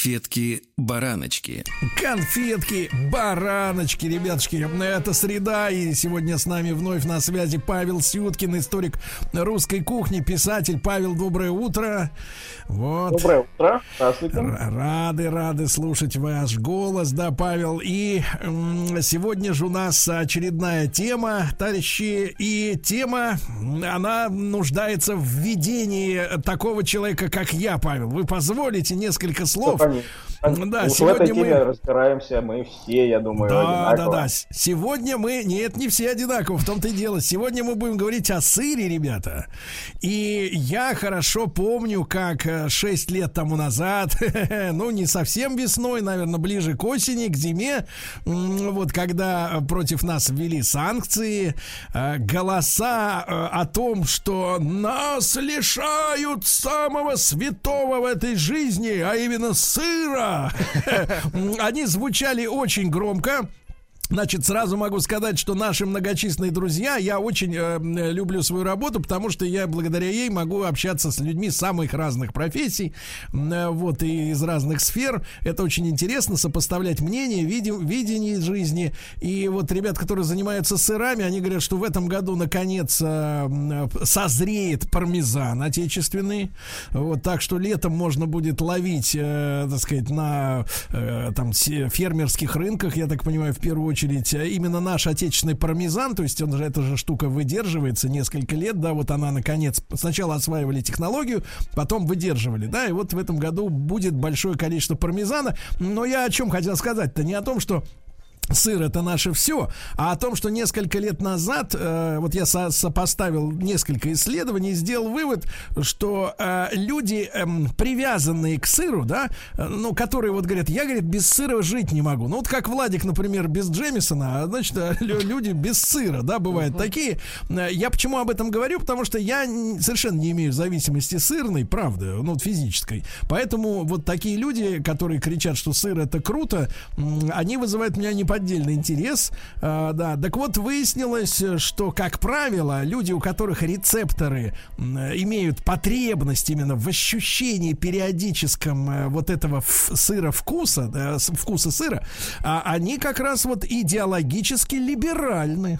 Конфетки-бараночки. Конфетки-бараночки, ребятушки. Это среда, и сегодня с нами вновь на связи Павел Сюткин, историк русской кухни, писатель. Павел, доброе утро. Вот. Доброе утро. Здравствуйте. Рады, рады слушать ваш голос, да, Павел. И сегодня же у нас очередная тема, товарищи, и тема, она нуждается в введении такого человека, как я, Павел. Вы позволите несколько слов? Конечно. Да, Уж сегодня в этой теме мы разбираемся мы все, я думаю, Да, одинаково. да, да. Сегодня мы... Нет, не все одинаково, в том-то и дело. Сегодня мы будем говорить о сыре, ребята. И я хорошо помню, как 6 э, лет тому назад, ну, не совсем весной, наверное, ближе к осени, к зиме, вот когда против нас ввели санкции, э, голоса э, о том, что нас лишают самого святого в этой жизни, а именно сыра, Они звучали очень громко. Значит, сразу могу сказать, что наши многочисленные друзья, я очень э, люблю свою работу, потому что я благодаря ей могу общаться с людьми самых разных профессий, э, вот, и из разных сфер. Это очень интересно, сопоставлять мнения, види, видение жизни. И вот ребят, которые занимаются сырами, они говорят, что в этом году, наконец, э, созреет пармезан отечественный. Вот, так что летом можно будет ловить, э, так сказать, на э, там фермерских рынках, я так понимаю, в первую очередь очередь, э, именно наш отечественный пармезан, то есть он же, эта же штука выдерживается несколько лет, да, вот она, наконец, сначала осваивали технологию, потом выдерживали, да, и вот в этом году будет большое количество пармезана, но я о чем хотел сказать-то, не о том, что сыр это наше все, а о том, что несколько лет назад, э, вот я со сопоставил несколько исследований, сделал вывод, что э, люди, э, привязанные к сыру, да, э, ну, которые вот говорят, я, говорит, без сыра жить не могу. Ну, вот как Владик, например, без Джемисона, а, значит, э, люди без сыра, да, бывают uh-huh. такие. Э, я почему об этом говорю? Потому что я совершенно не имею зависимости сырной, правда, ну, физической. Поэтому вот такие люди, которые кричат, что сыр это круто, они вызывают меня непонятно отдельный интерес. А, да, так вот выяснилось, что, как правило, люди, у которых рецепторы имеют потребность именно в ощущении периодическом э, вот этого сыра вкуса, да, вкуса сыра, а они как раз вот идеологически либеральны.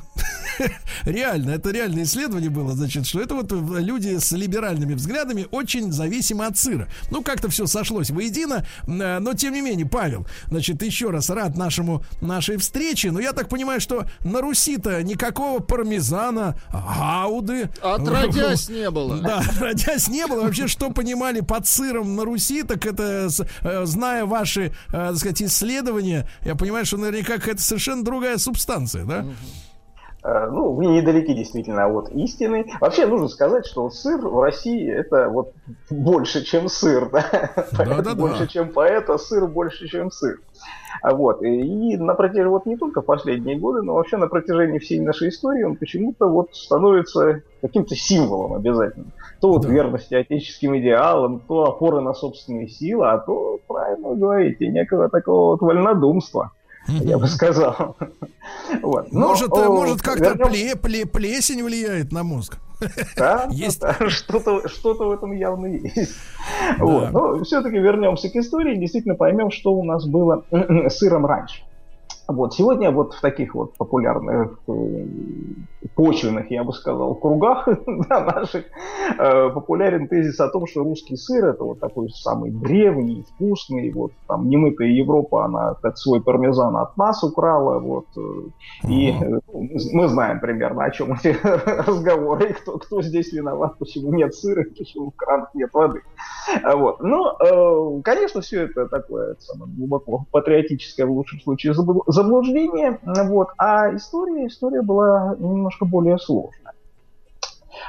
Реально, это реальное исследование было, значит, что это вот люди с либеральными взглядами очень зависимы от сыра. Ну, как-то все сошлось воедино, э, но тем не менее, Павел, значит, еще раз рад нашему, нашей нашей встречи. Но я так понимаю, что на Руси-то никакого пармезана, гауды... Отродясь не было. Да, отродясь не было. Вообще, что понимали под сыром на Руси, так это, э, зная ваши, э, так сказать, исследования, я понимаю, что наверняка это совершенно другая субстанция, да? Э, ну, вы недалеки действительно от истины. Вообще нужно сказать, что сыр в России это вот больше, чем сыр, да? да, да больше, чем поэта, сыр больше, чем сыр. Вот. И на протяжении, вот не только последние годы, но вообще на протяжении всей нашей истории он почему-то вот становится каким-то символом обязательно. То вот да. верности отеческим идеалам, то опоры на собственные силы, а то, правильно вы говорите, некого такого вот вольнодумства я бы сказал. Вот. Но, может, о, может как-то вернем... пле, пле, плесень влияет на мозг. Да, есть. Да, что-то, что-то в этом явно есть. Да. Вот. Но все-таки вернемся к истории, действительно поймем, что у нас было с сыром раньше. Вот сегодня вот в таких вот популярных э, почвенных, я бы сказал, кругах да, наших э, популярен тезис о том, что русский сыр это вот такой самый древний, вкусный, вот там немытая Европа, она как свой пармезан от нас украла, вот э, и э, мы знаем примерно о чем эти разговоры, кто, кто здесь виноват, почему нет сыра, почему в кранах нет воды. Вот. Но, э, конечно, все это такое самое, глубоко патриотическое в лучшем случае заблуждение, вот, а история, история была немножко более сложная.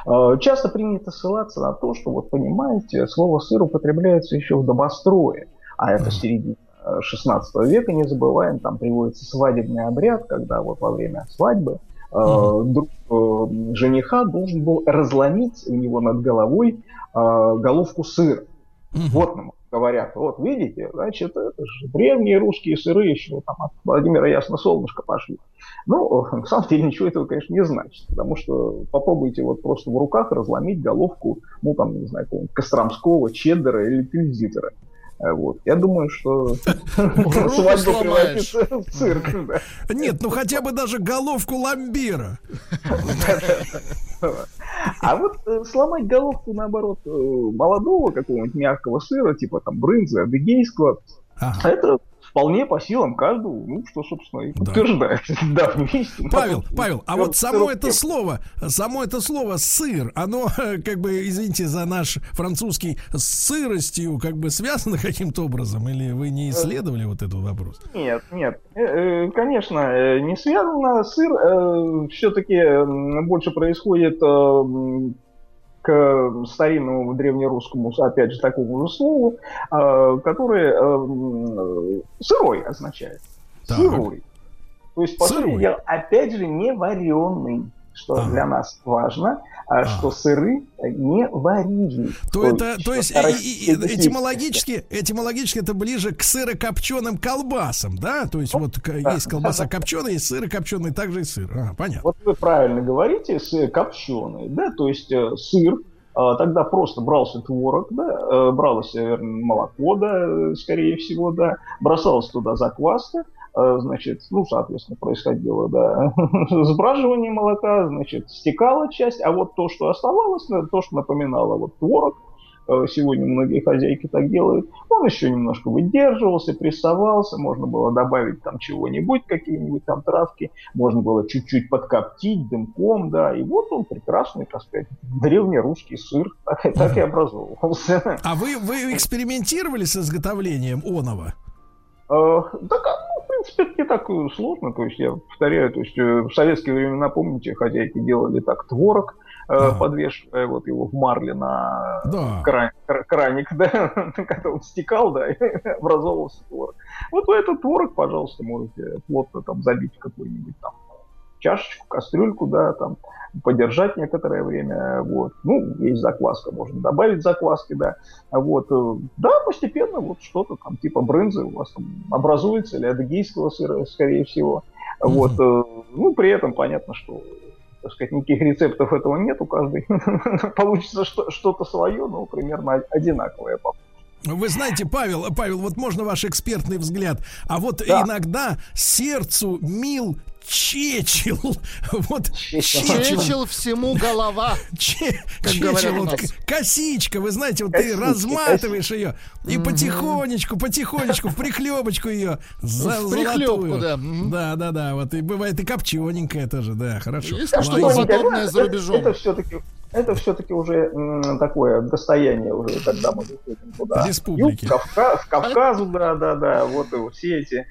Э, часто принято ссылаться на то, что, вот понимаете, слово «сыр» употребляется еще в добострое, а это середина 16 века, не забываем, там приводится свадебный обряд, когда вот во время свадьбы э, друг э, жениха должен был разломить у него над головой головку сыра. Вот говорят, вот видите, значит, это же древние русские сыры еще там от Владимира Ясно Солнышко пошли. Ну, на самом деле ничего этого, конечно, не значит, потому что попробуйте вот просто в руках разломить головку, ну, там, не знаю, Костромского, Чеддера или Тильзитера. Э, вот. Я думаю, что свадьба превратится в цирк. Нет, ну хотя бы даже головку ламбира. А вот э, сломать головку, наоборот, э, молодого какого-нибудь мягкого сыра, типа там брынзы, адыгейского, это вполне по силам каждого, ну, что, собственно, и подтверждает. Да, вместе. Павел, Павел, а вот само это слово, само это слово сыр, оно, как бы, извините за наш французский, с сыростью, как бы, связано каким-то образом, или вы не исследовали вот этот вопрос? Нет, нет, э, э, конечно, не связано. Сыр э, все-таки больше происходит к старинному древнерусскому, опять же, такому же слову, э, которое э, сырой означает. Так. Сырой. То есть, по сути дела, опять же, не вареный что ага. для нас важно, а ага. что сыры не варили. То, то это, то есть э, этимологически, этимологически это ближе к сырокопченым колбасам, да? То есть вот да, есть колбаса да, копченая, есть сырокопченый, также и сыр. Ага, понятно. Вот вы правильно говорите, сыр копченый, да, то есть э, сыр, а, Тогда просто брался творог, да, э, бралось молоко, да, скорее всего, да, бросалась туда закваска, Э, значит, ну, соответственно, происходило, да, сбраживание молока, значит, стекала часть, а вот то, что оставалось, то, что напоминало вот творог, э, сегодня многие хозяйки так делают, он еще немножко выдерживался, прессовался, можно было добавить там чего-нибудь, какие-нибудь там травки, можно было чуть-чуть подкоптить дымком, да, и вот он прекрасный, так сказать, древнерусский сыр, так, так и образовывался. А вы, вы экспериментировали с изготовлением онова? Э, да, ну, в принципе, это не так сложно. То есть, я повторяю, то есть, э, в советские времена, помните, хозяйки делали так творог, да. подвешивая вот его в марле на да. кран, краник, да, когда он стекал, да, и образовывался творог. Вот вы этот творог, пожалуйста, можете плотно там забить в какую-нибудь там чашечку, кастрюльку, да, там, подержать некоторое время, вот. Ну, есть закваска, можно добавить закваски, да. Вот, э, да, постепенно вот что-то там типа брынзы у вас там образуется, или адыгейского сыра, скорее всего. Вот, mm-hmm. ну, при этом понятно, что так сказать, никаких рецептов этого нет, у каждой получится что-то свое, но примерно одинаковое по вы знаете, Павел, Павел, вот можно ваш экспертный взгляд. А вот да. иногда сердцу мил чечил. Вот чечил. чечил всему голова. Че, чечил, вот, косичка, вы знаете, вот косичка, ты разматываешь косичка. ее и угу. потихонечку, потихонечку в прихлебочку ее за в золотую. Да. да, да, да. Вот и бывает и копчененькая тоже, да, хорошо. Есть что-то подобное за рубежом. Это, это все-таки это все-таки уже м, такое достояние уже, когда мы выходим туда. Республики. Юг, Кавказ, Кавказу, да, да, да, вот и все эти а,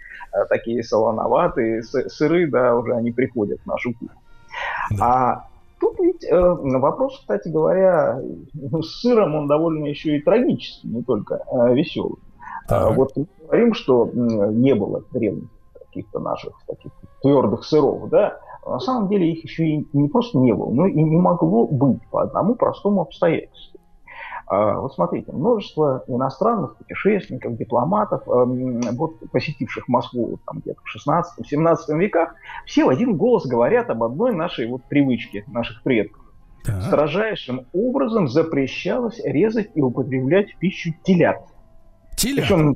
такие солоноватые сыры, да, уже они приходят в нашу кухню. Да. А тут ведь э, вопрос, кстати говоря, с сыром он довольно еще и трагический, не только э, веселый. А, вот мы говорим, что э, не было древних каких-то наших таких твердых сыров, да, на самом деле их еще и не просто не было, но и не могло быть по одному простому обстоятельству. А, вот смотрите, множество иностранных путешественников, дипломатов, эм, вот, посетивших Москву там, где-то в 16-17 веках, все в один голос говорят об одной нашей вот привычке наших предков. Так. Строжайшим образом запрещалось резать и употреблять в пищу телят. Телят? Причем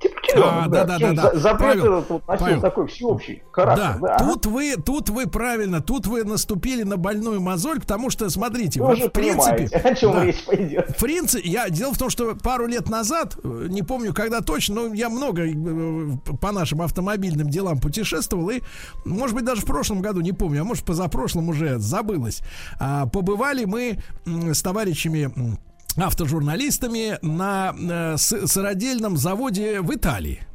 Типа кино, а, да, да, да, да. Запрет Павел, этот вот носил Павел. такой всеобщий характер. Да. да. Тут вы, тут вы правильно, тут вы наступили на больную мозоль, потому что, смотрите, вы в принципе, о чем да, речь пойдет. В принципе, я дело в том, что пару лет назад, не помню, когда точно, но я много э, по нашим автомобильным делам путешествовал и, может быть, даже в прошлом году, не помню, а может позапрошлом уже забылось, а, побывали мы с товарищами автожурналистами на э, сыродельном заводе в Италии.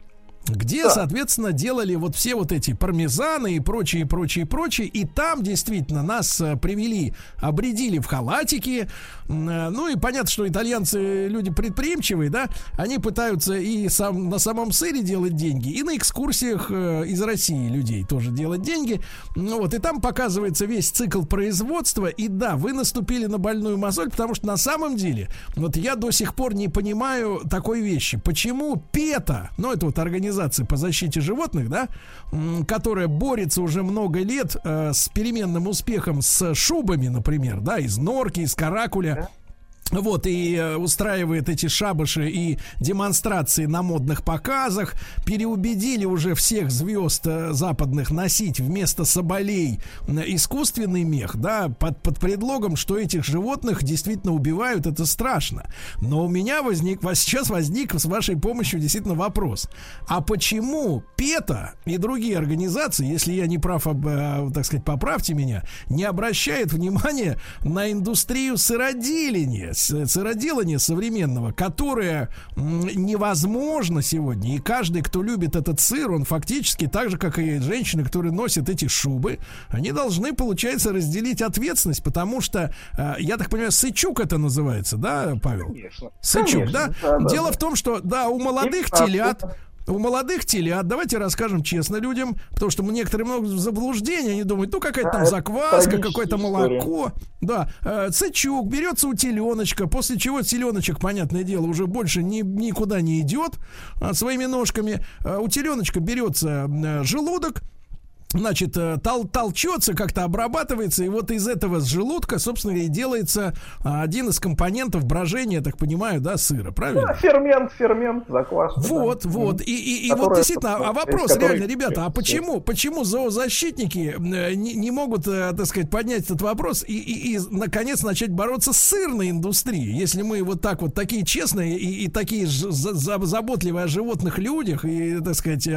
Где, да. соответственно, делали вот все вот эти пармезаны и прочие, прочие, прочие. И там действительно нас э, привели, обредили в халатики. Э, ну и понятно, что итальянцы люди предприимчивые, да, они пытаются и сам, на самом сыре делать деньги, и на экскурсиях э, из России людей тоже делать деньги. Ну вот, и там показывается весь цикл производства. И да, вы наступили на больную мозоль, потому что на самом деле, вот я до сих пор не понимаю такой вещи. Почему ПЕТА, ну это вот организация организации по защите животных, да, которая борется уже много лет э, с переменным успехом с шубами, например, да, из норки, из каракуля. Вот, и э, устраивает эти шабыши и демонстрации на модных показах. Переубедили уже всех звезд э, западных носить вместо соболей искусственный мех, да, под, под предлогом, что этих животных действительно убивают, это страшно. Но у меня возник, сейчас возник с вашей помощью действительно вопрос. А почему ПЕТА и другие организации, если я не прав, э, так сказать, поправьте меня, не обращают внимания на индустрию сыроделения? Сыроделания современного, которое невозможно сегодня. И каждый, кто любит этот сыр, он фактически так же, как и женщины, которые носят эти шубы, они должны, получается, разделить ответственность, потому что, э, я так понимаю, сычук это называется, да, Павел? Конечно. Сычук, Конечно, да? да? Дело да. в том, что, да, у молодых и телят у молодых телят, давайте расскажем честно людям, потому что некоторые много заблуждений, они думают, ну какая-то там закваска, какое-то молоко. Да, э, цечук берется у теленочка, после чего теленочек, понятное дело, уже больше ни, никуда не идет а, своими ножками. Э, у теленочка берется э, желудок, значит, э, тол толчется, как-то обрабатывается, и вот из этого с желудка, собственно, и делается а, один из компонентов брожения, так понимаю, да, сыра, правильно? Да, фермент, фермент, закваска. Вот, да. вот, и, и, и вот действительно, а вопрос реально, ребята, а почему, почему зоозащитники э, не, не могут, э, так сказать, поднять этот вопрос и, и, и, наконец, начать бороться с сырной индустрией, если мы вот так вот такие честные и, и такие заботливые о животных людях, и, так сказать,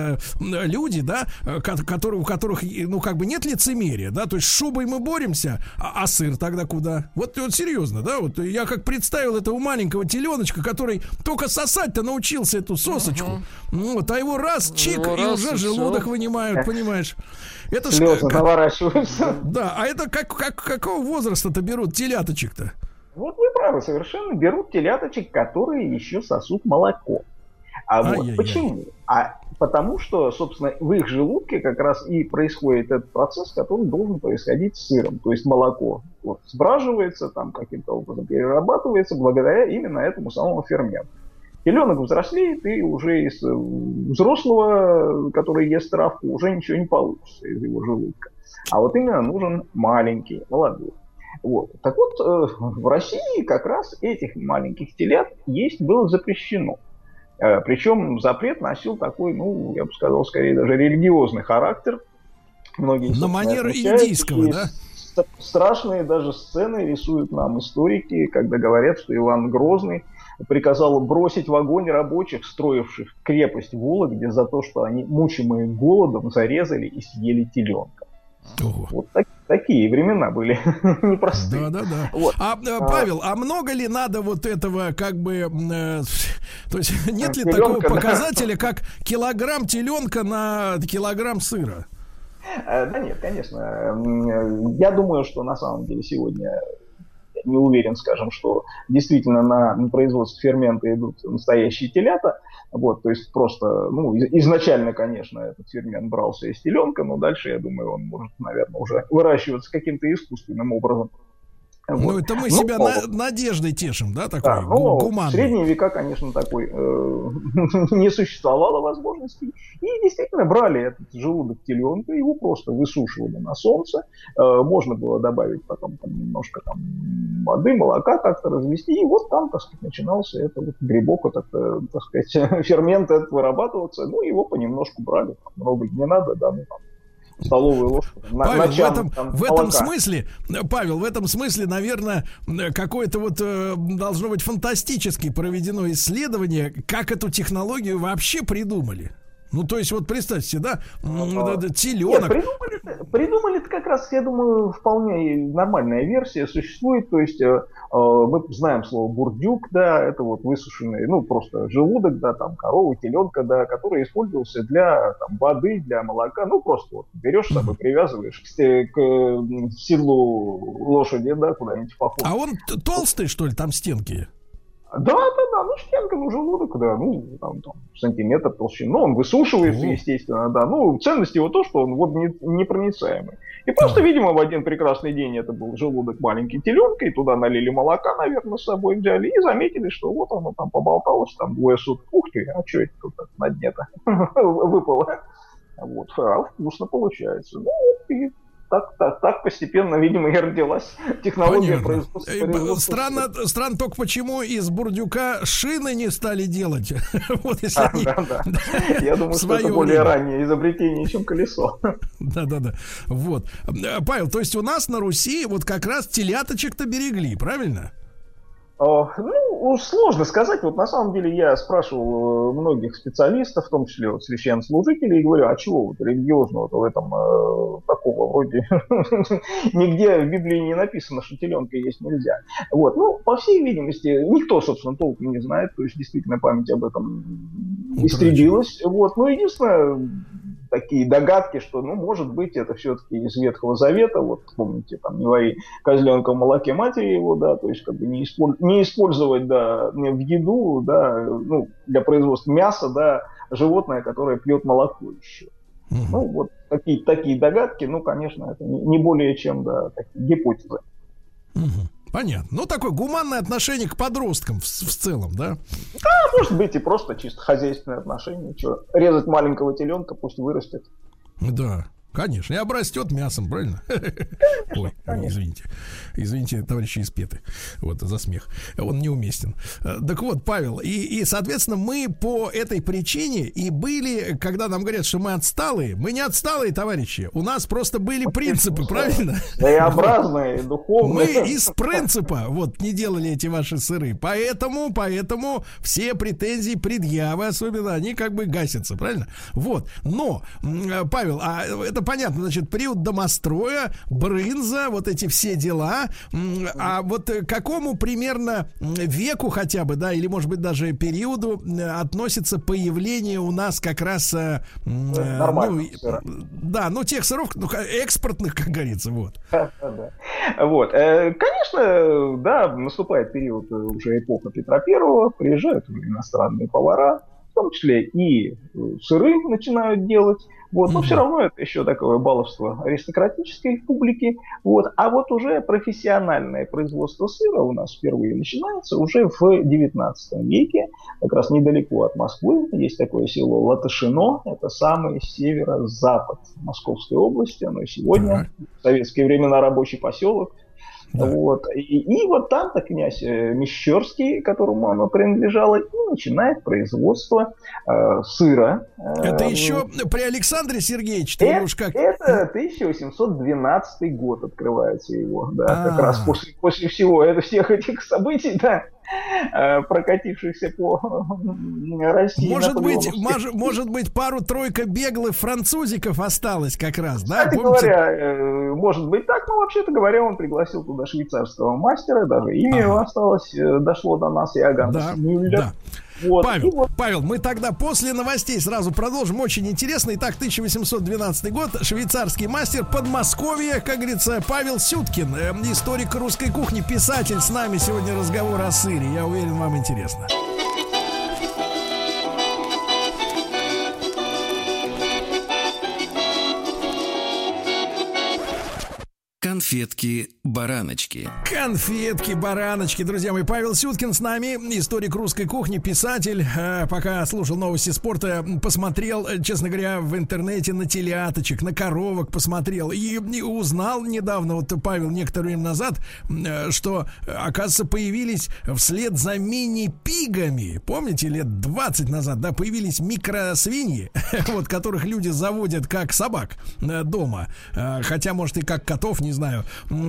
люди, да, которые, у которых которых, ну, как бы нет лицемерия, да, то есть с шубой мы боремся, а, а сыр тогда куда? Вот, вот серьезно, да, вот я как представил этого маленького теленочка, который только сосать-то научился эту сосочку, uh-huh. ну, вот, а его раз, чик, его и раз, уже и желудок все. вынимают, понимаешь? Это ж, как, наворачиваются. Да, а это как, как, какого возраста-то берут теляточек-то? Вот вы правы, совершенно берут теляточек, которые еще сосут молоко. А вот почему? А потому что, собственно, в их желудке как раз и происходит этот процесс, который должен происходить с сыром. То есть молоко вот, сбраживается, там каким-то образом перерабатывается благодаря именно этому самому ферменту. Теленок взрослеет, и уже из э, взрослого, который ест травку, уже ничего не получится из его желудка. А вот именно нужен маленький, молодой. Вот. Так вот, э, в России как раз этих маленьких телят есть было запрещено. Э, Причем запрет носил такой, ну, я бы сказал, скорее даже религиозный характер. Многие, На манер индийского, да? Страшные даже сцены рисуют нам историки, когда говорят, что Иван Грозный приказал бросить в огонь рабочих, строивших крепость Вологде, за то, что они, мучимые голодом, зарезали и съели теленка. Ого. Вот так, такие времена были непростые. Да, да, да. Вот. А, а, Павел, а много ли надо вот этого, как бы, э, то есть нет ли теленка, такого показателя, да. как килограмм теленка на килограмм сыра? Э, да нет, конечно. Я думаю, что на самом деле сегодня не уверен, скажем, что действительно на производство фермента идут настоящие телята. Вот, то есть просто, ну, изначально, конечно, этот фермент брался из теленка, но дальше, я думаю, он может, наверное, уже выращиваться каким-то искусственным образом. Вот. Ну, это мы ну, себя на, надеждой тешим, да, такой да, ну, В средние века, конечно, такой э, не существовало возможности. И действительно брали этот желудок теленка, его просто высушивали на солнце. Э, можно было добавить потом там, немножко там, воды, молока как-то развести. И вот там, так сказать, начинался это вот грибок, этот, э, так сказать, фермент этот вырабатываться. Ну, его понемножку брали. Там, много не надо, да, ну, там, столовую ложку. На, Павел, в этом, там, в этом смысле, Павел, в этом смысле, наверное, какое-то вот э, должно быть фантастически проведено исследование, как эту технологию вообще придумали. Ну, то есть, вот представьте, да, теленок. Нет, придумали, Придумали это как раз, я думаю, вполне нормальная версия существует. То есть э, э, мы знаем слово бурдюк, да, это вот высушенный, ну просто желудок, да, там коровы, теленка, да, который использовался для там, воды, для молока. Ну просто вот берешь с собой, привязываешь к, к седлу лошади, да, куда-нибудь в поход. А он толстый, что ли, там стенки? Да, да, да, ну стенка, ну желудок, да, ну там, там сантиметр толщины. Ну, он высушивается, О. естественно, да. Ну, ценность его то, что он вот не, непроницаемый. И просто, да. видимо, в один прекрасный день это был желудок маленький теленка, и туда налили молока, наверное, с собой взяли, и заметили, что вот оно там поболталось, там двое суток. Ух ты, а что это тут на дне-то выпало? Вот, а вкусно получается. Ну, и так, так, так постепенно, видимо, и родилась технология производства. производства. Странно, странно только почему из бурдюка шины не стали делать. вот если а, они... да, да. Я думаю, что это более раннее изобретение, чем колесо. да, да, да. Вот. Павел, то есть у нас на Руси вот как раз теляточек-то берегли, правильно? Ну, сложно сказать. Вот на самом деле я спрашивал э, многих специалистов, в том числе вот священнослужителей, и говорю, а чего вот религиозного в этом э, такого вроде нигде в Библии не написано, что теленка есть нельзя. Вот, ну, по всей видимости, никто, собственно, толком не знает, то есть действительно память об этом истребилась. Вот, но единственное, такие догадки, что, ну, может быть, это все-таки из Ветхого Завета, вот, помните, там, не вари козленка в молоке матери его, да, то есть, как бы не, использ... не использовать, да, в еду, да, ну, для производства мяса, да, животное, которое пьет молоко еще. Угу. Ну, вот такие, такие догадки, ну, конечно, это не более чем, да, такие гипотезы. Угу. Понятно. Ну, такое гуманное отношение к подросткам в, в целом, да? Да, может быть, и просто чисто хозяйственное отношение. Что, резать маленького теленка, пусть вырастет. Да. Конечно, и обрастет мясом, правильно? Ой, извините. Извините, товарищи из Петы. Вот, за смех. Он неуместен. Э, так вот, Павел, и, и, соответственно, мы по этой причине и были, когда нам говорят, что мы отсталые, мы не отсталые, товарищи. У нас просто были принципы, правильно? Своеобразные, духовные. Мы из принципа вот не делали эти ваши сыры. Поэтому, поэтому все претензии, предъявы особенно, они как бы гасятся, правильно? Вот. Но, э, Павел, а это понятно, значит, период домостроя, брынза, вот эти все дела. А вот э, к какому примерно веку хотя бы, да, или, может быть, даже периоду относится появление у нас как раз... Э, э, Нормально. Ну, да, ну, тех сыров, ну, экспортных, как говорится, вот. Вот. Конечно, да, наступает период уже эпоха Петра Первого, приезжают иностранные повара, том числе и сыры начинают делать. Вот, но mm-hmm. все равно это еще такое баловство аристократической публики. Вот. А вот уже профессиональное производство сыра у нас впервые начинается уже в 19 веке, как раз недалеко от Москвы. Есть такое село Латышино, это самый северо-запад Московской области, оно и сегодня, mm-hmm. в советские времена рабочий поселок, да. Вот. И, и вот там-то князь э, Мещерский, которому оно принадлежало, и начинает производство э, сыра. Это э, еще при Александре Сергеевиче, это, уж как... Это 1812 год открывается его, да, А-а-а. как раз после, после всего это, всех этих событий, да, Э, прокатившихся по России. Может быть, мож, может быть, пару-тройка беглых французиков осталось как раз, да? Кстати Помните? говоря, э, может быть так, но вообще-то говоря, он пригласил туда швейцарского мастера, даже имя ага. его осталось, э, дошло до нас, Иоганн да, Мюллер. Да. Вот. Павел, вот. Павел, мы тогда после новостей сразу продолжим. Очень интересно. Итак, 1812 год. Швейцарский мастер Подмосковья, как говорится, Павел Сюткин, э, историк русской кухни, писатель. С нами сегодня разговор о сыре. Я уверен, вам интересно. Конфетки-бараночки. Конфетки-бараночки, друзья мои. Павел Сюткин с нами, историк русской кухни, писатель. Э, пока слушал новости спорта, посмотрел, э, честно говоря, в интернете на теляточек, на коровок посмотрел. И, узнал недавно, вот Павел некоторое время назад, э, что, оказывается, появились вслед за мини-пигами. Помните, лет 20 назад, да, появились микросвиньи, вот, которых люди заводят как собак дома. Хотя, может, и как котов, не знаю.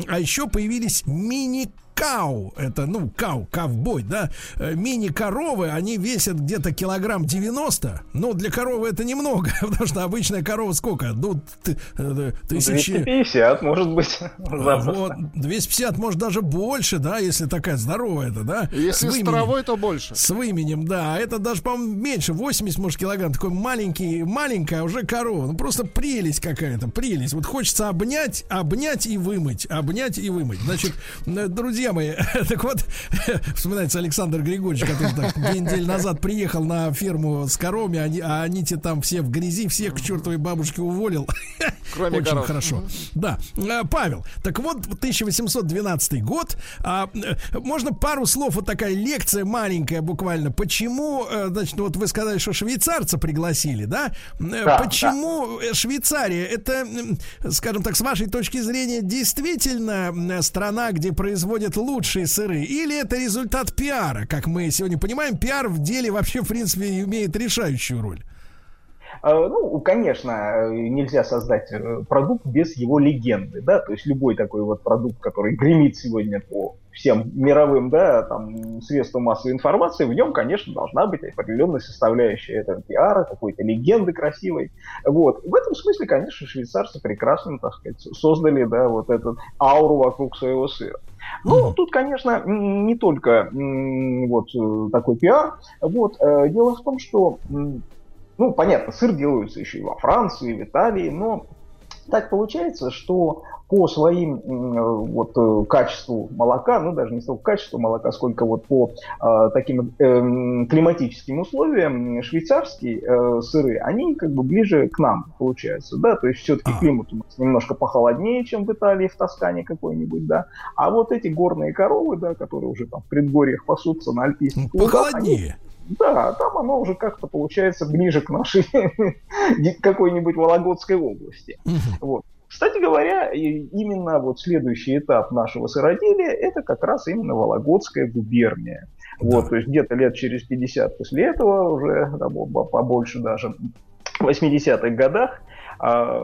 А еще появились мини мини-кау, это, ну, кау, ковбой, да, э, мини-коровы, они весят где-то килограмм 90, ну, для коровы это немного, потому что обычная корова сколько? Ну, э, тысячи... 250, может быть. Вот, 250, может, даже больше, да, если такая здоровая это, да? Если с, с травой, то больше. С выменем, да, а это даже, по-моему, меньше, 80, может, килограмм, такой маленький, маленькая уже корова, ну, просто прелесть какая-то, прелесть. Вот хочется обнять, обнять и вымыть, обнять и вымыть. Значит, э, друзья мои, так вот, вспоминается Александр Григорьевич, который так две недели назад приехал на ферму с коровами, они, а они те там все в грязи, всех к чертовой бабушке уволил. Кроме Очень коров. хорошо. Да. Э, Павел, так вот, 1812 год. А, э, можно пару слов, вот такая лекция маленькая буквально. Почему, значит, вот вы сказали, что швейцарца пригласили, да? да Почему да. Швейцария, это, скажем так, с вашей точки зрения, действительно страна, где производят лучшие сыры? Или это результат пиара? Как мы сегодня понимаем, пиар в деле вообще, в принципе, имеет решающую роль. А, ну, конечно, нельзя создать э, продукт без его легенды, да, то есть любой такой вот продукт, который гремит сегодня по всем мировым, да, там, средствам массовой информации, в нем, конечно, должна быть определенная составляющая этого пиара, какой-то легенды красивой. Вот. В этом смысле, конечно, швейцарцы прекрасно, так сказать, создали, да, вот эту ауру вокруг своего сыра. Ну, тут, конечно, не только вот э, такой пиар. Вот. Э, дело в том, что ну, понятно, сыр делается еще и во Франции, и в Италии, но так получается, что по своим вот, э, качеству молока, ну даже не столько качеству молока, сколько вот по э, таким э, климатическим условиям швейцарские э, сыры, они как бы ближе к нам получаются, да, то есть все-таки а. климат у нас немножко похолоднее, чем в Италии, в Тоскане какой-нибудь, да, а вот эти горные коровы, да, которые уже там в предгорьях пасутся на альпийских Похолоднее. Они, да, там оно уже как-то получается ближе к нашей какой-нибудь Вологодской области. Вот. Кстати говоря, именно вот следующий этап нашего сыроделия это как раз именно Вологодская губерния. Да. Вот, то есть где-то лет через 50 после этого, уже да, побольше даже, в 80-х годах, а,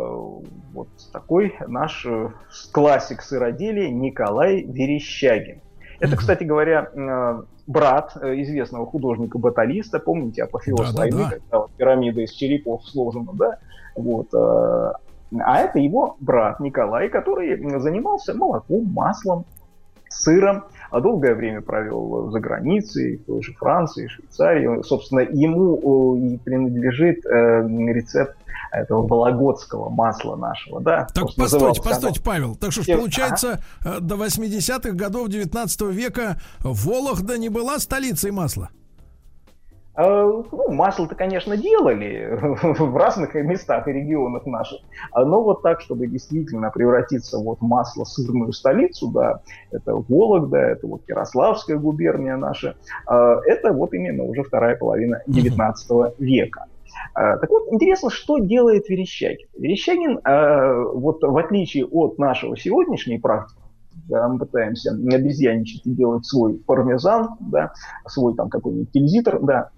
вот такой наш э, классик сыроделия Николай Верещагин. Это, кстати говоря, э, брат э, известного художника-баталиста, помните, апофеоз да, войны, да, да. когда вот пирамида из черепов сложена, да, вот, э, а это его брат Николай, который занимался молоком, маслом, сыром, а долгое время провел за границей, в той же Франции, Швейцарии. Собственно, ему и принадлежит рецепт этого вологодского масла нашего, да. Так, постойте, постойте, Павел. Так что ж, получается, ага. Э, до 80-х годов 19 века Вологда не была столицей масла? А, ну, масло-то, конечно, делали в разных местах и регионах наших, но вот так, чтобы действительно превратиться вот в масло-сырную столицу, да, это Вологда, это вот Ярославская губерния наша, а, это вот именно уже вторая половина 19 века. А, так вот, интересно, что делает Верещагин. Верещагин, а, вот в отличие от нашего сегодняшней практики, да, мы пытаемся обезьяничать и делать свой пармезан, да, свой там какой-нибудь тильзитр, да,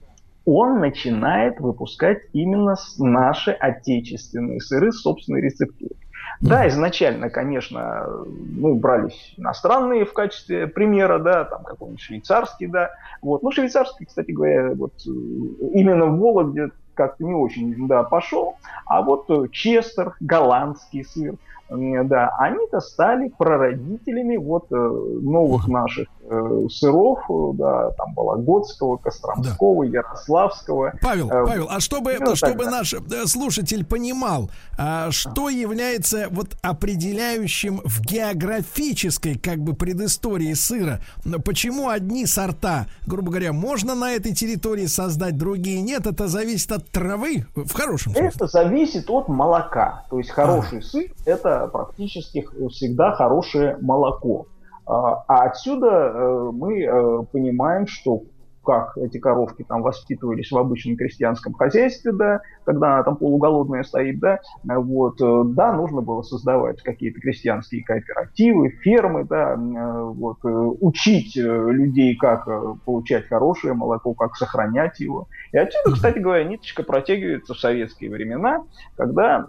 он начинает выпускать именно наши отечественные сыры с собственной рецептурой. Да, изначально, конечно, мы брались иностранные в качестве примера, да, там какой-нибудь швейцарский, да, вот. Ну, швейцарский, кстати говоря, вот именно в Вологде как-то не очень, да, пошел. А вот э, Честер, голландский сыр, да, они-то стали прародителями вот э, новых наших э, сыров, э, да, там Вологодского, Костромского, да. Ярославского. Павел, э, Павел, а чтобы, ну, чтобы наш слушатель понимал, а, что является вот определяющим в географической как бы предыстории сыра, почему одни сорта, грубо говоря, можно на этой территории создать, другие нет, это зависит от травы в хорошем смысле? Это зависит от молока, то есть хороший а. сыр это практически всегда хорошее молоко. А, а отсюда э, мы э, понимаем, что как эти коровки там воспитывались в обычном крестьянском хозяйстве, да, когда она там полуголодная стоит, да, вот, э, да, нужно было создавать какие-то крестьянские кооперативы, фермы, да, вот, учить людей, как получать хорошее молоко, как сохранять его. И отсюда, кстати говоря, ниточка протягивается в советские времена, когда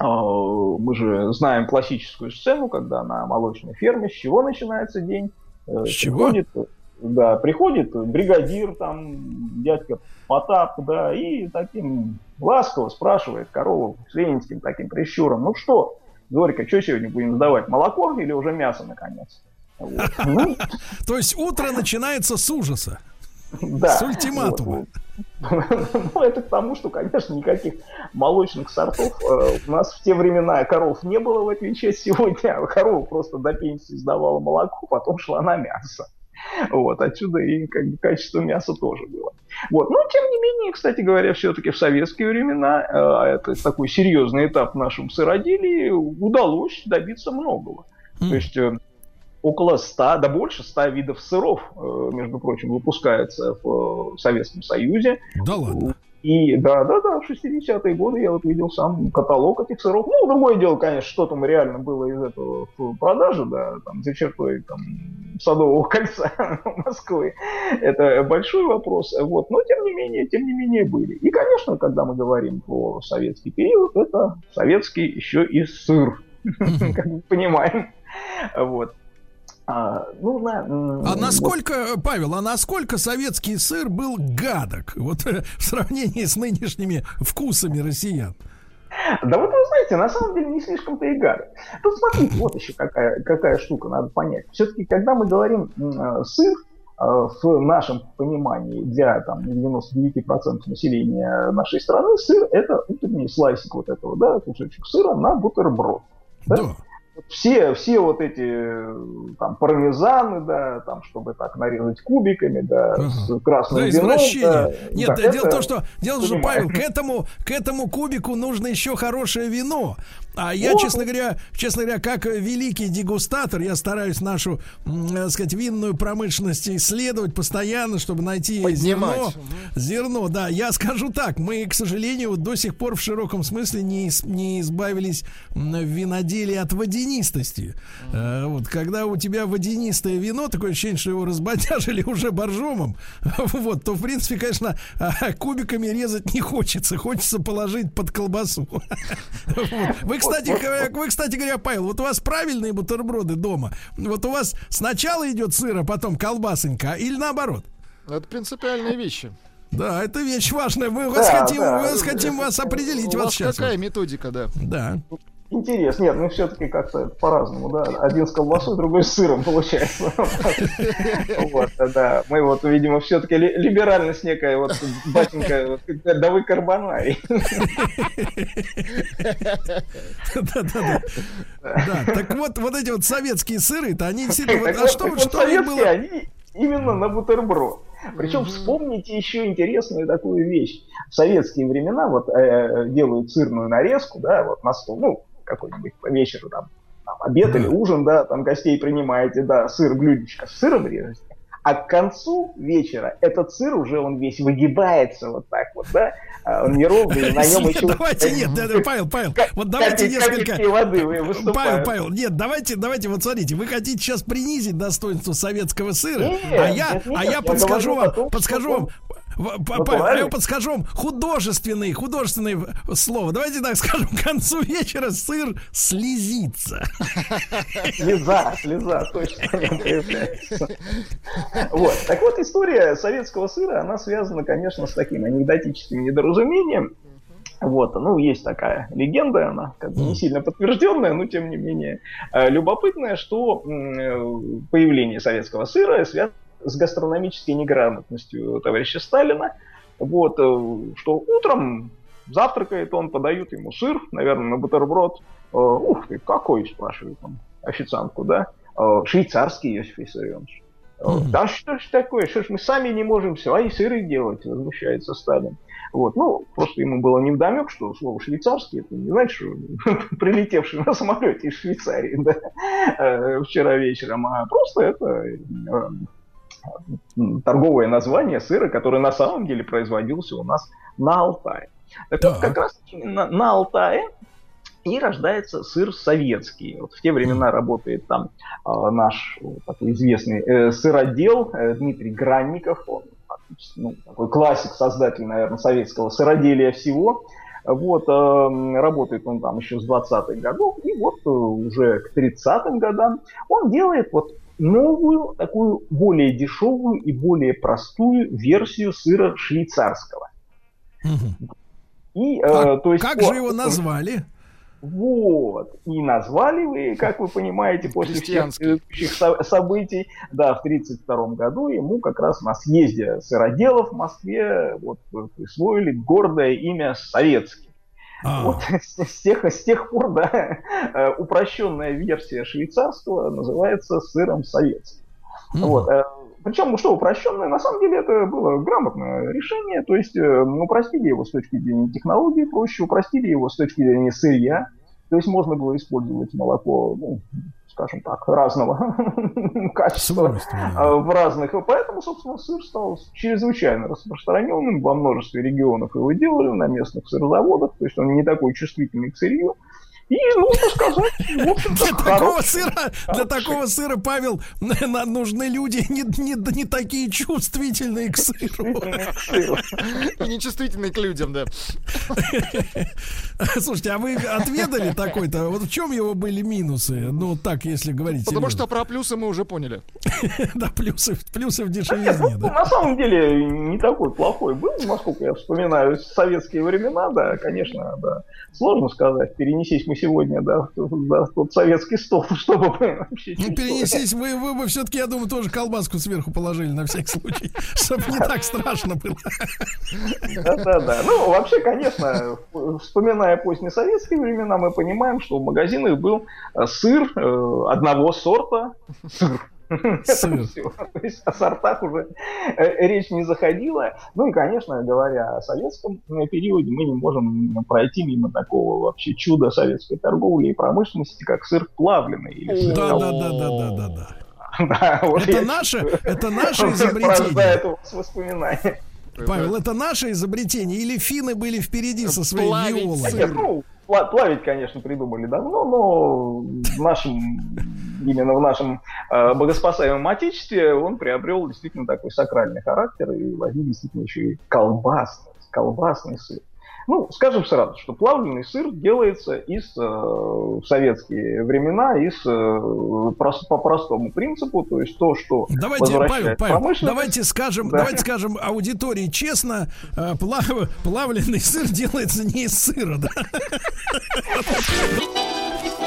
мы же знаем классическую сцену, когда на молочной ферме с чего начинается день? С чего? Приходит, да, приходит бригадир, там, дядька Потап, да, и таким ласково спрашивает корову с ленинским таким прищуром, ну что, Зорька, что сегодня будем сдавать, молоко или уже мясо, наконец? Ну, То есть утро начинается с ужаса. Да. С ультиматума. Ну, это к тому, что, конечно, никаких молочных сортов э, у нас в те времена коров не было, в отличие от сегодня. Корова просто до пенсии сдавала молоко, потом шла на мясо. Вот, отсюда и как бы, качество мяса тоже было. Вот. Но, тем не менее, кстати говоря, все-таки в советские времена, э, это такой серьезный этап в нашем сыроделии, удалось добиться многого. Mm. То есть э, около 100, да больше 100 видов сыров, э, между прочим, выпускается в Советском Союзе. Да ладно. И да, да, да, в 60-е годы я вот видел сам каталог этих сыров. Ну, другое дело, конечно, что там реально было из этого в продаже, да, там, за чертой там, Садового кольца Москвы. Это большой вопрос. Вот. Но, тем не менее, тем не менее, были. И, конечно, когда мы говорим про советский период, это советский еще и сыр, как мы понимаем. Вот. А, нужно... А насколько, вот... Павел, а насколько советский сыр был гадок вот э, в сравнении с нынешними вкусами россиян? Да вот вы знаете, на самом деле не слишком-то и гадок. Тут смотрите, вот еще какая, какая штука надо понять. Все-таки, когда мы говорим э, сыр, э, в нашем понимании для там, 99% населения нашей страны сыр это утренний слайсик вот этого, да, кусочек сыра на бутерброд. Да? да все, все вот эти там пармезаны, да, там, чтобы так нарезать кубиками, да, ага. с красным да, вином. Да, Нет, да, дело в том, что, дело в том, что, Павел, к этому, к этому кубику нужно еще хорошее вино. А я, вот. честно говоря, честно говоря, как великий дегустатор, я стараюсь нашу, так сказать, винную промышленность исследовать постоянно, чтобы найти Поднимать. зерно. Зерно, да. Я скажу так, мы, к сожалению, до сих пор в широком смысле не, не избавились в виноделии от водянистости. Mm. Вот, когда у тебя водянистое вино, такое ощущение, что его разбодяжили уже боржомом, вот, то, в принципе, конечно, а, кубиками резать не хочется. Хочется положить под колбасу. Вы, кстати, вы, кстати говоря, Павел, вот у вас правильные бутерброды дома. Вот у вас сначала идет сыр, а потом колбасонька, или наоборот? Это принципиальные вещи. Да, это вещь важная. Мы вас да, хотим, да. Мы вас хотим вас определить. У вас сейчас. Какая методика, да? Да. Интерес. Нет, ну все-таки как-то по-разному, да. Один с колбасой, другой с сыром получается. Вот, да. Мы вот, видимо, все-таки либеральность некая, вот, батенька, да вы карбонарий. Да-да-да. Да, так вот, вот эти вот советские сыры-то, они действительно... А что, было? Они именно на бутерброд. Причем вспомните еще интересную такую вещь. В советские времена вот э, делают сырную нарезку, да, вот на стол, ну, какой-нибудь по вечеру там, там обед или ужин, да, там гостей принимаете, да, сыр, блюдечко с сыром режете. А к концу вечера этот сыр уже он весь выгибается вот так вот, да, а, он неровный, на нем еще... Давайте, нет, Павел, Павел, вот давайте несколько... воды Павел, Павел, нет, давайте, давайте, вот смотрите, вы хотите сейчас принизить достоинство советского сыра, а я, а я подскажу вам, подскажу вам, Павел, я подскажу художественный, художественное слово. Давайте так скажем, к концу вечера сыр слезится. Слеза, слеза, точно. Вот. Так вот, история советского сыра, она связана, конечно, с таким анекдотическим недоразумением. Вот, ну, есть такая легенда, она как бы не сильно подтвержденная, но тем не менее э, любопытная, что э, появление советского сыра связано с гастрономической неграмотностью товарища Сталина. Вот, э, что утром завтракает он, подают ему сыр, наверное, на бутерброд. Э, ух ты, какой, спрашивает он официантку, да? Э, швейцарский, Иосиф Виссарионович. Mm-hmm. Да что ж такое, что ж мы сами не можем свои сыры делать, возмущается Сталин. Вот, ну, просто ему было невдомек, что слово швейцарский, это не значит, что прилетевший на самолете из Швейцарии, да, вчера вечером, а просто это торговое название сыра, который на самом деле производился у нас на Алтае. Так да. вот, как раз именно на Алтае и рождается сыр советский. Вот в те времена работает там э, наш такой известный э, сыродел э, Дмитрий Гранников. Он ну, такой классик, создатель, наверное, советского сыроделия всего. Вот, э, работает он там еще с 20-х годов, и вот э, уже к 30-м годам он делает вот новую, такую более дешевую и более простую версию сыра швейцарского. И, а э, то есть, как по... же его назвали? Вот. И назвали вы, как вы понимаете, после всех предыдущих событий, да, в 1932 году ему как раз на съезде сыроделов в Москве вот, присвоили гордое имя Советский. А. Вот с тех, с тех пор, да, э, упрощенная версия швейцарского называется сыром советским. Mm. Вот. Э, Причем, ну что, упрощенное, на самом деле это было грамотное решение, то есть э, мы упростили его с точки зрения технологии проще, упростили его с точки зрения сырья, то есть можно было использовать молоко, ну, скажем так, разного качества а, в разных. Поэтому, собственно, сыр стал чрезвычайно распространенным во множестве регионов. Его делали на местных сырозаводах, то есть он не такой чувствительный к сырью. И, нужно сказать, для такого сыра, для такого сыра, Павел, нужны люди не, не, не такие чувствительные к сыру. И нечувствительные к людям, да. Слушайте, а вы отведали такой-то? Вот в чем его были минусы? Ну, так, если говорить. Потому что про плюсы мы уже поняли. Да, плюсы, плюсы в дешевизне. Да. На самом деле, не такой плохой был, насколько я вспоминаю советские времена, да, конечно, да. Сложно сказать, перенесись мы сегодня, да, да тот советский стол, чтобы вообще... Ну, перенесись, вы, вы бы все-таки, я думаю, тоже колбаску сверху положили на всякий случай, чтобы не так страшно было. Да-да-да. Ну, вообще, конечно, вспоминая поздние советские времена, мы понимаем, что в магазинах был э, сыр э, одного сорта, сыр Все. То есть о сортах уже э, речь не заходила. Ну и, конечно, говоря о советском периоде, мы не можем пройти мимо такого вообще чуда советской торговли и промышленности, как сыр плавленый. Да, да, да, да, да, да, да. Да, вот это, наше, это наше изобретение. Павел, это наше изобретение или финны были впереди со своей виолой? плавить, конечно, придумали давно, но в нашем, именно в нашем э, богоспасаемом отечестве он приобрел действительно такой сакральный характер и возник действительно еще и колбасный, колбасный сыр. Ну, скажем сразу, что плавленый сыр делается из, э, в советские времена из, э, прос, по простому принципу, то есть то, что давайте, Павел, Павел, давайте скажем, да. давайте скажем аудитории честно, э, плав, плавленый сыр делается не из сыра, да?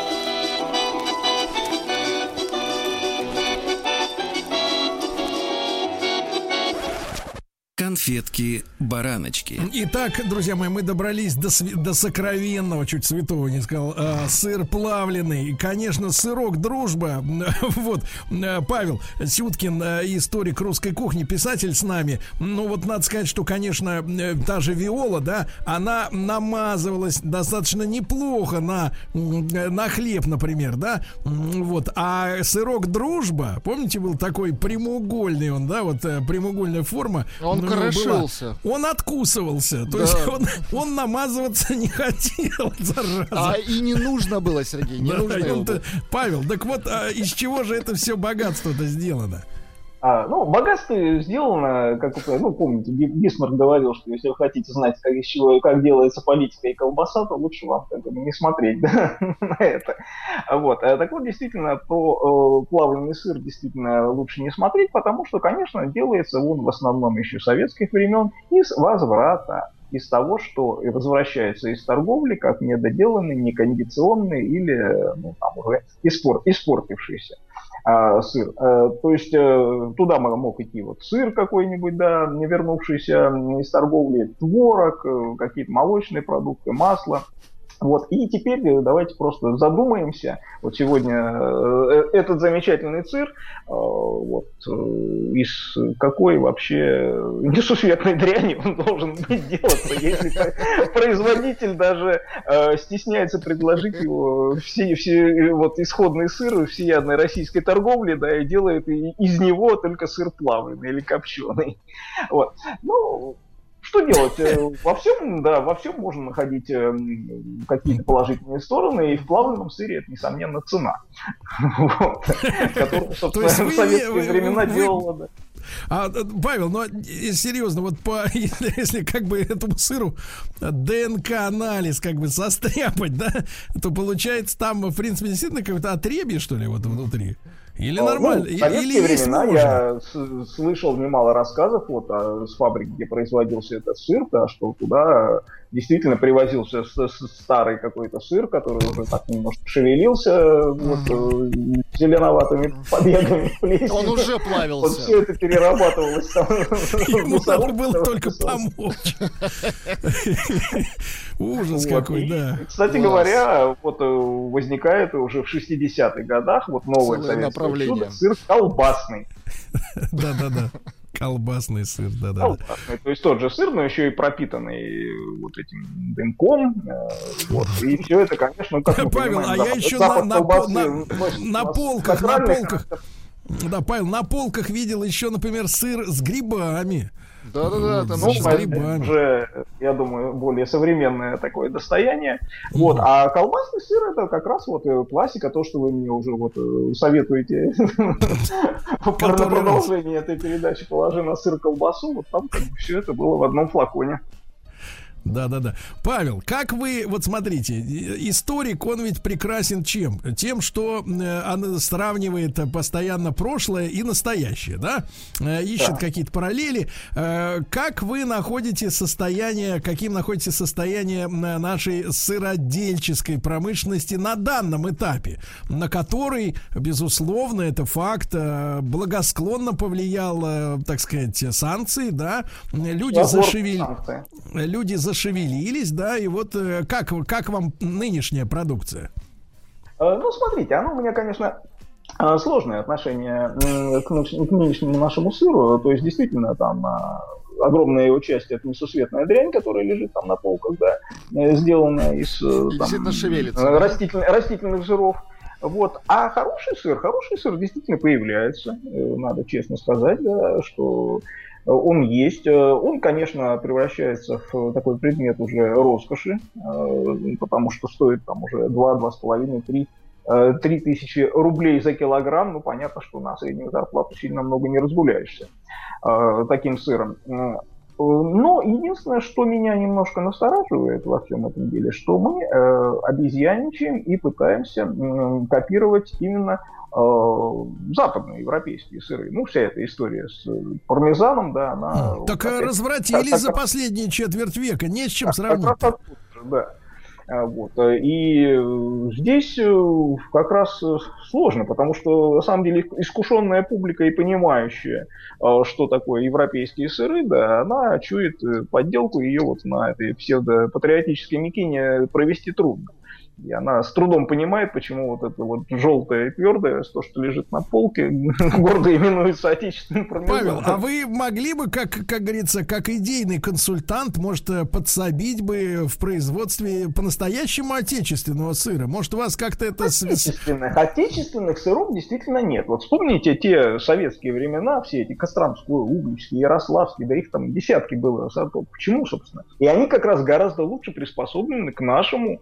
конфетки-бараночки. Итак, друзья мои, мы добрались до, до сокровенного, чуть святого не сказал, э, сыр плавленый. И, конечно, сырок дружба. вот, э, Павел Сюткин, э, историк русской кухни, писатель с нами. Ну, вот надо сказать, что, конечно, э, та же Виола, да, она намазывалась достаточно неплохо на, на хлеб, например, да. Вот, а сырок дружба, помните, был такой прямоугольный он, да, вот прямоугольная форма. Он ну, Была. Он откусывался. То да. есть он, он намазываться не хотел, зараза. А и не нужно было, Сергей, не да, нужно. Павел, так вот, а из чего же это все богатство-то сделано? А, ну, богатство сделано, как ну, помните, Бисмарк говорил, что если вы хотите знать, как, из чего, как делается политика и колбаса, то лучше вам как бы, не смотреть да, на это. Вот. А, так вот, действительно, про э, плавленый сыр действительно лучше не смотреть, потому что, конечно, делается он в основном еще советских времен из возврата из того, что возвращается из торговли как недоделанный, некондиционный или ну, там, уже испор- испортившийся а, сыр. А, то есть а, туда мог идти вот сыр какой-нибудь, да, не вернувшийся из торговли, творог, э, какие-то молочные продукты, масло. Вот. И теперь давайте просто задумаемся. Вот сегодня э, этот замечательный цирк, э, вот, э, из какой вообще несусветной дряни он должен быть делаться, если производитель даже стесняется предложить его все, все вот исходный сыр всеядной российской торговли, да, и делает из него только сыр плавленый или копченый. Вот. Ну, что делать? Э, во всем, да, во всем можно находить э, какие-то положительные стороны, и в плавленном сыре это, несомненно, цена. Которую, собственно, в советские времена делала, А, Павел, ну серьезно, вот по, если, если как бы этому сыру ДНК-анализ как бы состряпать, да, то получается там, в принципе, действительно какое-то отребье, что ли, вот внутри. Или ну, нормально? Ну, в советские или времена я слышал немало рассказов вот, о, с фабрики, где производился этот сыр, да, что туда действительно привозился старый какой-то сыр, который уже так немножко шевелился вот, э, зеленоватыми побегами Он уже плавился. Вот все это перерабатывалось там. Ему надо было только помочь. Ужас какой, да. Кстати говоря, вот э, возникает уже в 60-х годах вот новое направление. Сыр колбасный. Да-да-да. Колбасный сыр, да, да. То есть тот же сыр, но еще и пропитанный вот этим дымком. Э, вот. И все это, конечно, как мы Павел, понимаем, а я еще на, на, на, на полках, на полках. Да, Павел, на полках видел еще, например, сыр с грибами. Да-да-да, там ну, с грибами. уже, я думаю, более современное такое достояние. Mm-hmm. Вот, а колбасный сыр это как раз вот э, классика, то, что вы мне уже вот э, советуете на продолжение этой передачи «Положи на сыр колбасу», вот там все это было в одном флаконе. Да, да, да. Павел, как вы, вот смотрите, историк, он ведь прекрасен чем? Тем, что э, он сравнивает постоянно прошлое и настоящее, да? Э, ищет да. какие-то параллели. Э, как вы находите состояние, каким находите состояние нашей сыродельческой промышленности на данном этапе, на который, безусловно, это факт, благосклонно повлиял, так сказать, санкции, да? Люди зашевели... Люди зашевелились зашевелились, да, и вот э, как, как вам нынешняя продукция? Э, ну, смотрите, оно у меня, конечно, э, сложное отношение к, нынешнему нашему сыру. То есть, действительно, там огромная его часть это несусветная дрянь, которая лежит там на полках, да, сделанная из там, растительных, растительных жиров. Вот. А хороший сыр, хороший сыр действительно появляется, надо честно сказать, да, что он есть. Э, он, конечно, превращается в такой предмет уже роскоши, э, потому что стоит там уже 2, 2,5, 3 3 тысячи рублей за килограмм, ну, понятно, что на среднюю зарплату сильно много не разгуляешься э, таким сыром. Но единственное, что меня немножко настораживает во всем этом деле, что мы э, обезьяничаем и пытаемся э, копировать именно э, западные европейские сыры. Ну, вся эта история с пармезаном, да, она... Так вот, развратились так, за так, последние четверть века, не с чем сравнить. да. А, вот. И э, здесь э, как раз э, сложно, потому что на самом деле искушенная публика и понимающая, что такое европейские сыры, да, она чует подделку, ее вот на этой псевдопатриотической мякине провести трудно. И она с трудом понимает, почему вот это вот желтое и твердое, то, что лежит на полке, гордо именуется отечественным пармезаном. Павел, а вы могли бы, как, как говорится, как идейный консультант, может, э, подсобить бы в производстве по-настоящему отечественного сыра? Может, у вас как-то это... Отечественных, отечественных сыров действительно нет. Вот вспомните те советские времена, все эти Костромские, Угличские, Ярославские, да их там десятки было сортов. Почему, собственно? И они как раз гораздо лучше приспособлены к нашему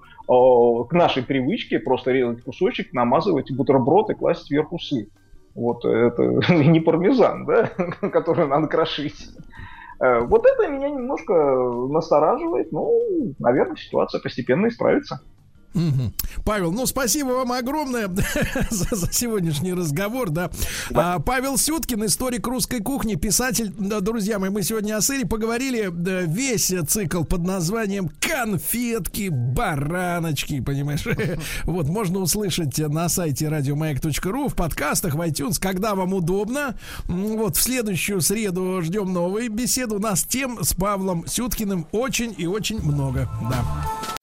к нашей привычке просто резать кусочек, намазывать бутерброд и класть сверху сыр. Вот это не пармезан, да, который надо крошить. Э, вот это меня немножко настораживает, но, наверное, ситуация постепенно исправится. Угу. Павел, ну спасибо вам огромное за, за сегодняшний разговор, да. А, Павел Сюткин, историк русской кухни, писатель, да, друзья мои, мы сегодня о сыре поговорили, да, весь цикл под названием «Конфетки, бараночки», понимаешь? вот, можно услышать на сайте радиомаяк.ру, в подкастах, в iTunes, когда вам удобно. Вот, в следующую среду ждем новые беседы. У нас тем с Павлом Сюткиным очень и очень много, да.